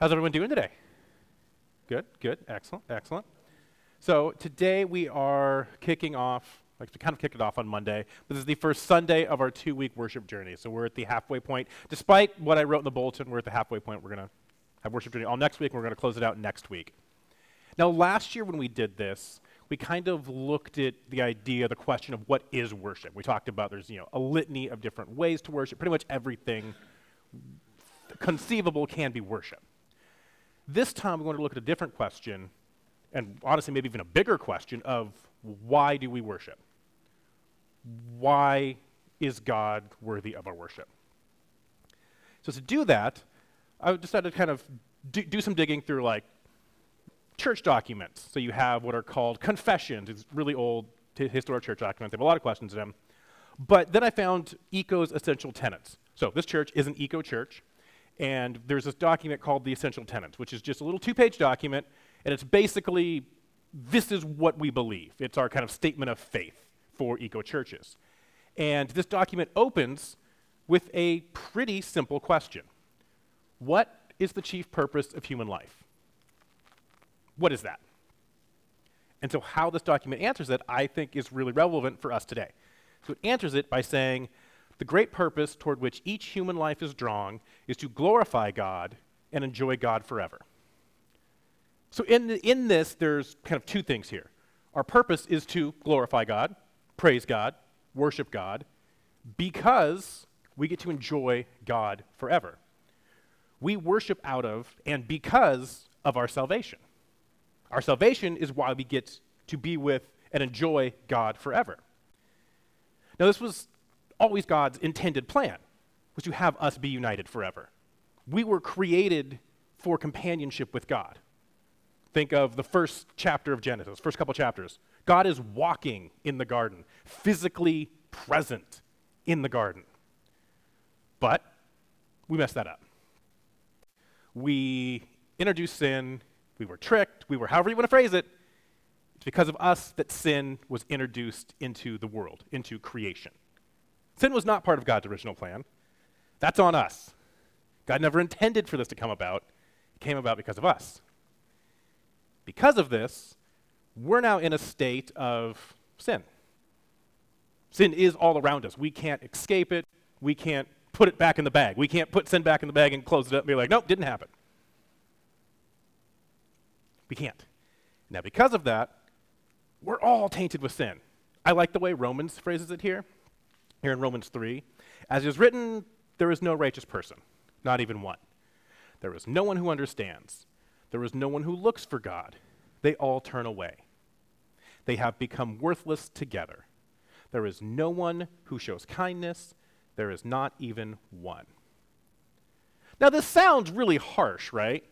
How's everyone doing today? Good, good, excellent, excellent. So today we are kicking off, like we kind of kicked it off on Monday, but this is the first Sunday of our two week worship journey. So we're at the halfway point. Despite what I wrote in the bulletin, we're at the halfway point. We're going to have worship journey all next week, and we're going to close it out next week. Now, last year when we did this, we kind of looked at the idea, the question of what is worship. We talked about there's you know a litany of different ways to worship. Pretty much everything conceivable can be worship. This time, we're going to look at a different question, and honestly, maybe even a bigger question of why do we worship? Why is God worthy of our worship? So, to do that, I decided to kind of do, do some digging through like church documents. So, you have what are called confessions, it's really old t- historic church documents. They have a lot of questions in them. But then I found ECO's essential tenets. So, this church is an ECO church. And there's this document called the Essential Tenets, which is just a little two page document, and it's basically this is what we believe. It's our kind of statement of faith for ECO churches. And this document opens with a pretty simple question What is the chief purpose of human life? What is that? And so, how this document answers it, I think, is really relevant for us today. So, it answers it by saying, the great purpose toward which each human life is drawn is to glorify God and enjoy God forever. So, in, the, in this, there's kind of two things here. Our purpose is to glorify God, praise God, worship God, because we get to enjoy God forever. We worship out of and because of our salvation. Our salvation is why we get to be with and enjoy God forever. Now, this was always God's intended plan, was to have us be united forever. We were created for companionship with God. Think of the first chapter of Genesis, first couple chapters. God is walking in the garden, physically present in the garden. But we messed that up. We introduced sin, we were tricked, we were however you want to phrase it. It's because of us that sin was introduced into the world, into creation. Sin was not part of God's original plan. That's on us. God never intended for this to come about. It came about because of us. Because of this, we're now in a state of sin. Sin is all around us. We can't escape it. We can't put it back in the bag. We can't put sin back in the bag and close it up and be like, nope, didn't happen. We can't. Now, because of that, we're all tainted with sin. I like the way Romans phrases it here here in Romans 3. As is written, there is no righteous person, not even one. There is no one who understands. There is no one who looks for God. They all turn away. They have become worthless together. There is no one who shows kindness. There is not even one. Now, this sounds really harsh, right?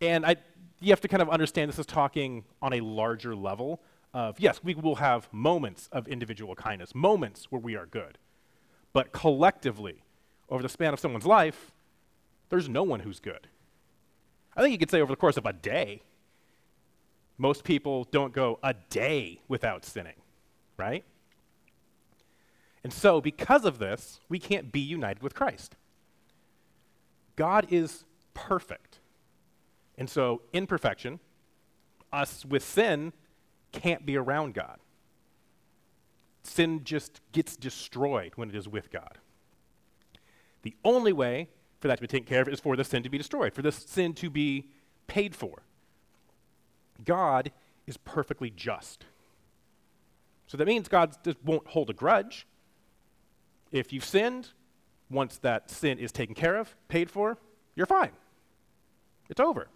And I, you have to kind of understand this is talking on a larger level of, yes, we will have moments of individual kindness, moments where we are good. But collectively, over the span of someone's life, there's no one who's good. I think you could say over the course of a day, most people don't go a day without sinning, right? And so, because of this, we can't be united with Christ. God is perfect. And so, imperfection, us with sin, can't be around God. Sin just gets destroyed when it is with God. The only way for that to be taken care of is for the sin to be destroyed, for the sin to be paid for. God is perfectly just. So that means God just won't hold a grudge. If you've sinned, once that sin is taken care of, paid for, you're fine. It's over.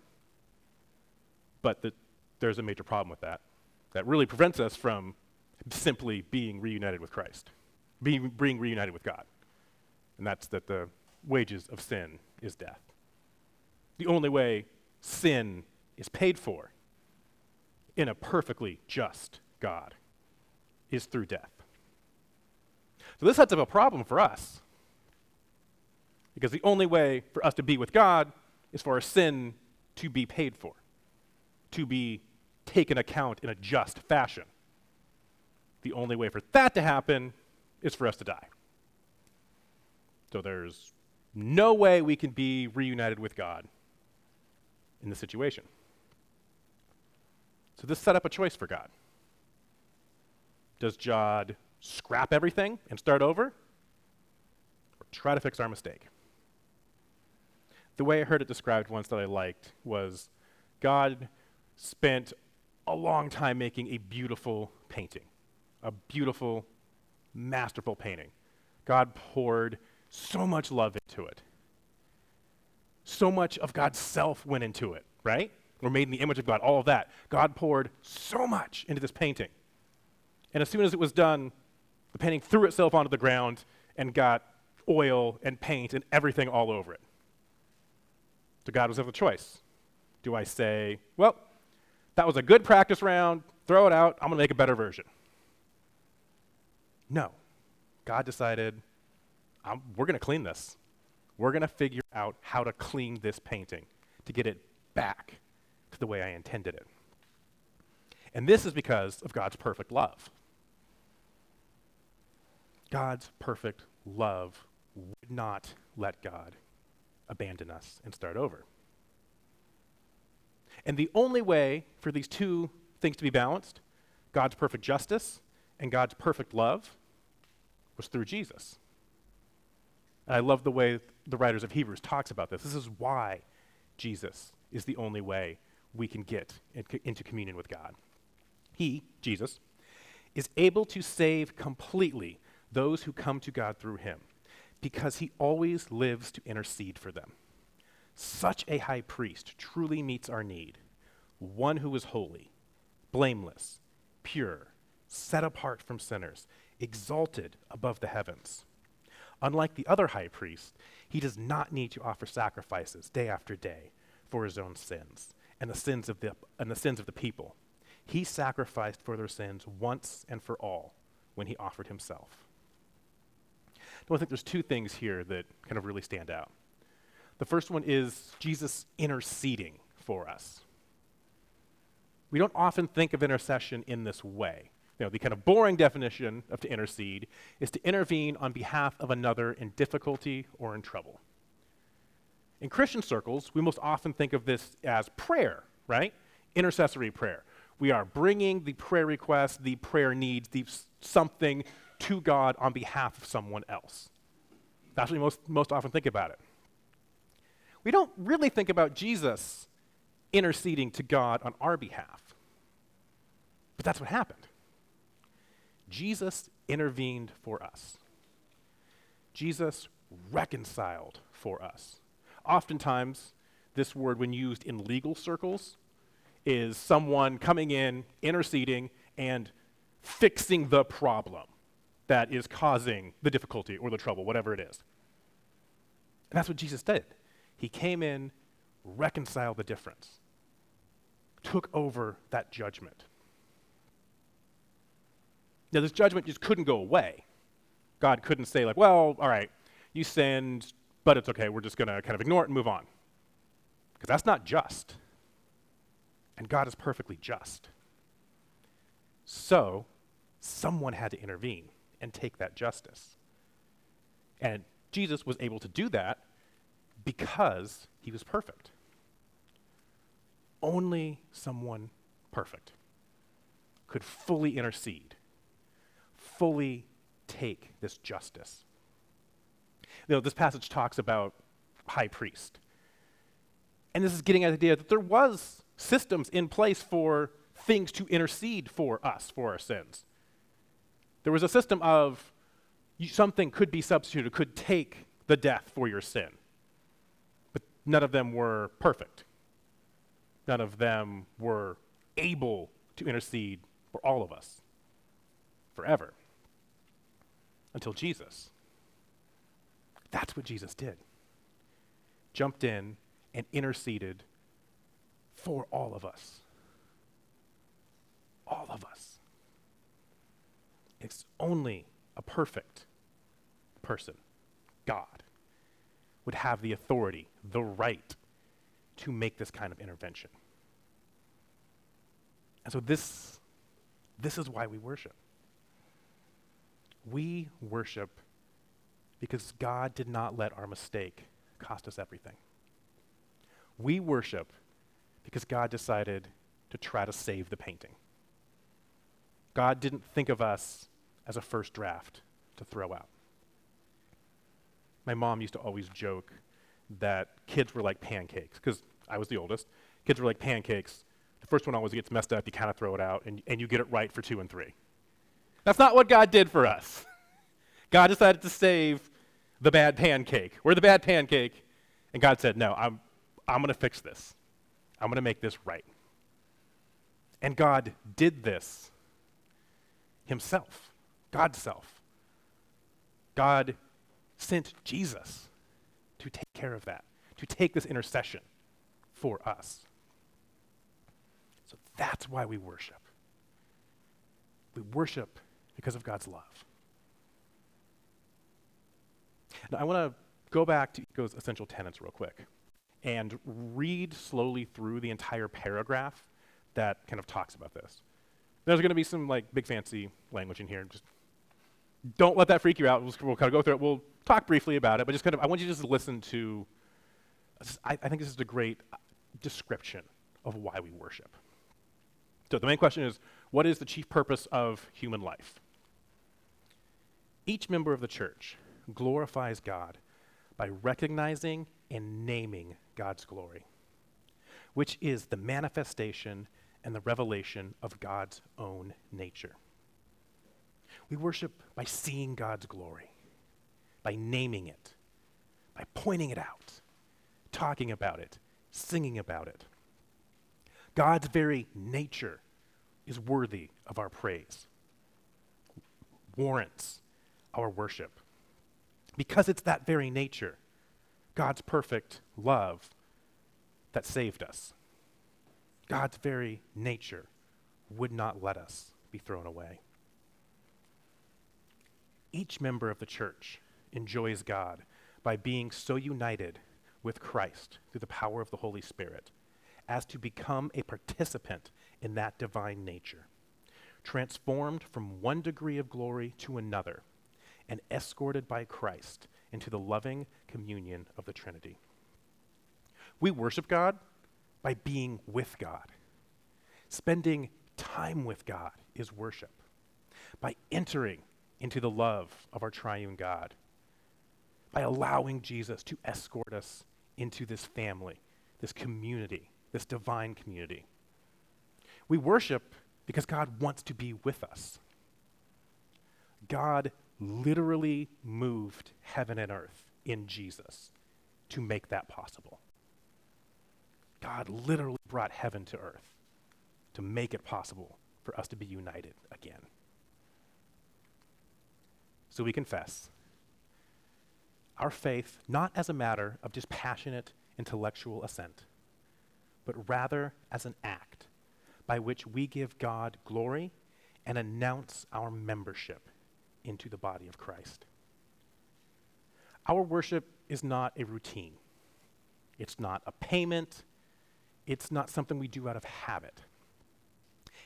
But the, there's a major problem with that that really prevents us from simply being reunited with Christ, being, being reunited with God. And that's that the wages of sin is death. The only way sin is paid for in a perfectly just God is through death. So this sets up a problem for us. Because the only way for us to be with God is for our sin to be paid for, to be taken account in a just fashion. The only way for that to happen is for us to die. So there's no way we can be reunited with God in the situation. So this set up a choice for God. Does God scrap everything and start over? Or try to fix our mistake? The way I heard it described once that I liked was God spent a long time making a beautiful painting, a beautiful, masterful painting. God poured so much love into it. So much of God's self went into it, right? We're made in the image of God, all of that. God poured so much into this painting. And as soon as it was done, the painting threw itself onto the ground and got oil and paint and everything all over it. So God was of the choice. Do I say, well, that was a good practice round, throw it out, I'm going to make a better version? No. God decided, um, we're going to clean this. We're going to figure out how to clean this painting to get it back to the way I intended it. And this is because of God's perfect love. God's perfect love would not let God abandon us and start over. And the only way for these two things to be balanced, God's perfect justice and God's perfect love, was through Jesus. And I love the way the writers of Hebrews talks about this. This is why Jesus is the only way we can get into communion with God. He, Jesus, is able to save completely those who come to God through him because he always lives to intercede for them. Such a high priest truly meets our need, one who is holy, blameless, pure, set apart from sinners, exalted above the heavens. Unlike the other high priest, he does not need to offer sacrifices day after day for his own sins and the sins of the, and the sins of the people. He sacrificed for their sins once and for all when he offered himself. I think there's two things here that kind of really stand out. The first one is Jesus interceding for us. We don't often think of intercession in this way. You know, the kind of boring definition of to intercede is to intervene on behalf of another in difficulty or in trouble. In Christian circles, we most often think of this as prayer, right? Intercessory prayer. We are bringing the prayer request, the prayer needs, the something to God on behalf of someone else. That's what we most, most often think about it. We don't really think about Jesus interceding to God on our behalf. But that's what happened. Jesus intervened for us. Jesus reconciled for us. Oftentimes, this word, when used in legal circles, is someone coming in, interceding, and fixing the problem that is causing the difficulty or the trouble, whatever it is. And that's what Jesus did. He came in, reconciled the difference, took over that judgment. Now, this judgment just couldn't go away. God couldn't say, like, well, all right, you sinned, but it's okay, we're just going to kind of ignore it and move on. Because that's not just. And God is perfectly just. So, someone had to intervene and take that justice. And Jesus was able to do that because he was perfect. Only someone perfect could fully intercede, fully take this justice you know, this passage talks about high priest. And this is getting at the idea that there was systems in place for things to intercede for us for our sins. There was a system of something could be substituted, could take the death for your sin. None of them were perfect. None of them were able to intercede for all of us forever until Jesus. That's what Jesus did. Jumped in and interceded for all of us. All of us. It's only a perfect person, God, would have the authority, the right to make this kind of intervention. And so this, this is why we worship. We worship because God did not let our mistake cost us everything. We worship because God decided to try to save the painting. God didn't think of us as a first draft to throw out. My mom used to always joke that kids were like pancakes, because I was the oldest. Kids were like pancakes. The first one always gets messed up, you kind of throw it out, and, and you get it right for two and three. That's not what God did for us. God decided to save the bad pancake. We're the bad pancake. And God said, No, I'm, I'm going to fix this. I'm going to make this right. And God did this himself, God's self. God sent Jesus to take care of that, to take this intercession for us. So that's why we worship. We worship because of God's love. Now, I want to go back to ECO's essential tenets real quick and read slowly through the entire paragraph that kind of talks about this. There's going to be some like big fancy language in here. Just don't let that freak you out. We'll, we'll, kind of go through it. We'll talk briefly about it, but just kind of, I want you to just listen to, I, I think this is a great description of why we worship. So the main question is, what is the chief purpose of human life? Each member of the church glorifies God by recognizing and naming God's glory, which is the manifestation and the revelation of God's own nature. We worship by seeing God's glory, by naming it, by pointing it out, talking about it, singing about it. God's very nature is worthy of our praise, warrants our worship. Because it's that very nature, God's perfect love, that saved us. God's very nature would not let us be thrown away. Each member of the church enjoys God by being so united with Christ through the power of the Holy Spirit as to become a participant in that divine nature, transformed from one degree of glory to another, and escorted by Christ into the loving communion of the Trinity. We worship God by being with God. Spending time with God is worship. By entering into the love of our triune God. By allowing Jesus to escort us into this family, this community, this divine community. We worship because God wants to be with us. God literally moved heaven and earth in Jesus to make that possible. God literally brought heaven to earth to make it possible for us to be united again. So we confess our faith not as a matter of just passionate intellectual assent, but rather as an act by which we give God glory and announce our membership into the body of Christ. Our worship is not a routine. It's not a payment. It's not something we do out of habit.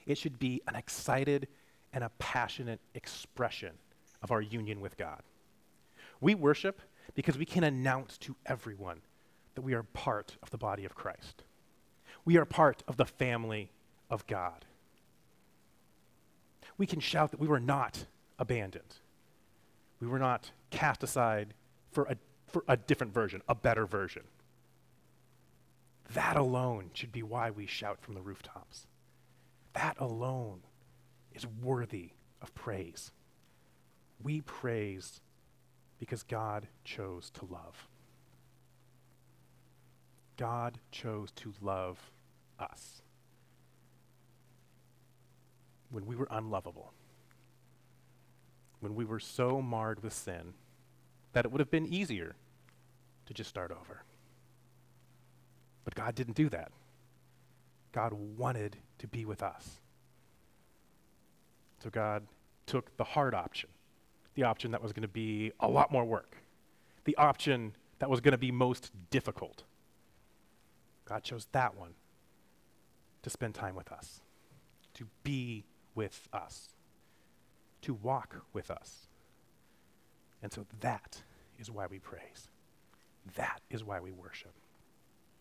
It should be an excited and a passionate expression of our union with God. We worship because we can announce to everyone that we are part of the body of Christ. We are part of the family of God. We can shout that we were not abandoned. We were not cast aside for a, for a different version, a better version. That alone should be why we shout from the rooftops. That alone is worthy of praise. We praise because God chose to love. God chose to love us when we were unlovable when we were so marred with sin that it would have been easier to just start over. But God didn't do that. God wanted to be with us. So God took the hard option, the option that was going to be a lot more work, the option that was going to be most difficult. God chose that one to spend time with us, to be with us to walk with us. And so that is why we praise. That is why we worship.